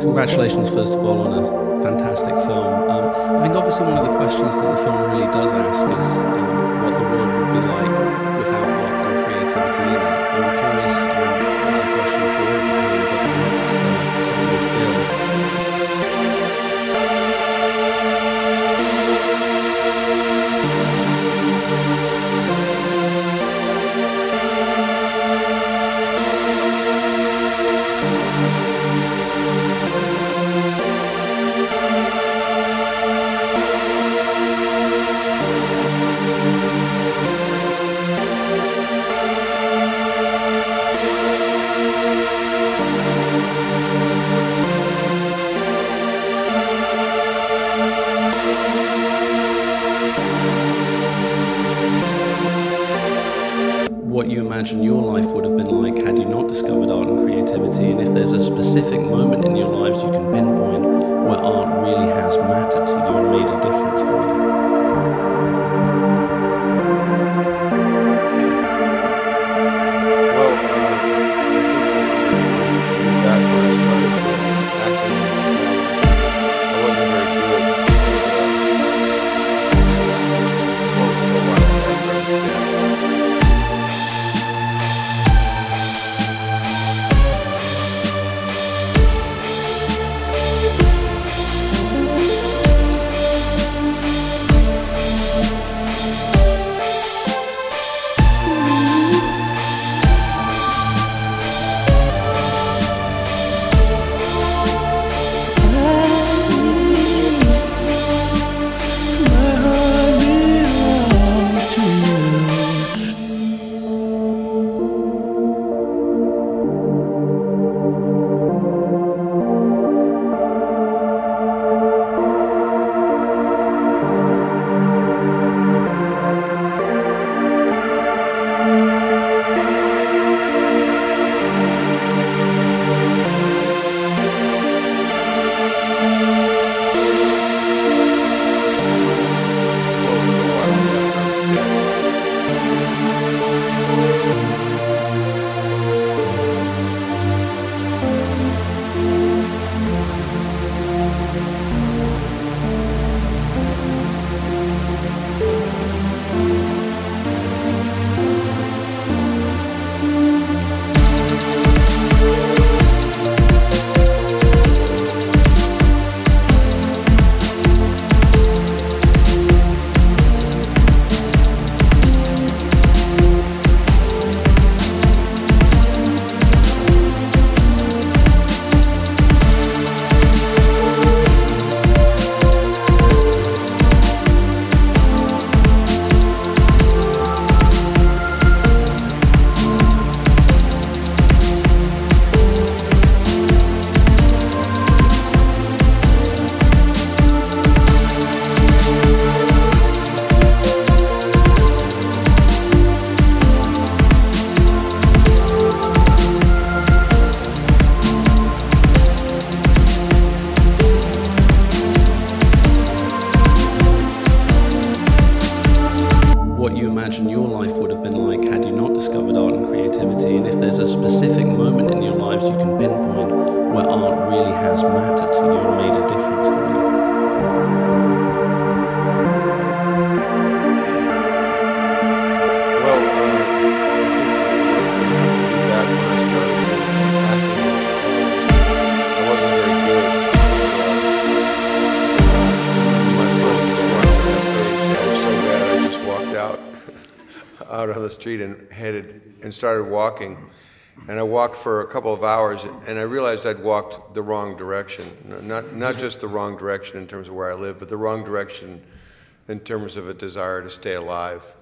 congratulations, first of all, on a fantastic film. Um, I think obviously one of the questions that the film really does ask is um, what the world would be like without art and creativity. I'm curious, what you imagine your life would have been like had you not discovered art and creativity, and if there's a specific moment in your lives you can pinpoint where art really has mattered to you and made a difference imagine your life would have been like had you not discovered art and creativity, and if there's a specific moment in your lives you can pinpoint where art really has mattered to you and made a difference out on the street and headed and started walking. And I walked for a couple of hours, and I realized I'd walked the wrong direction. Not, not just the wrong direction in terms of where I live, but the wrong direction in terms of a desire to stay alive.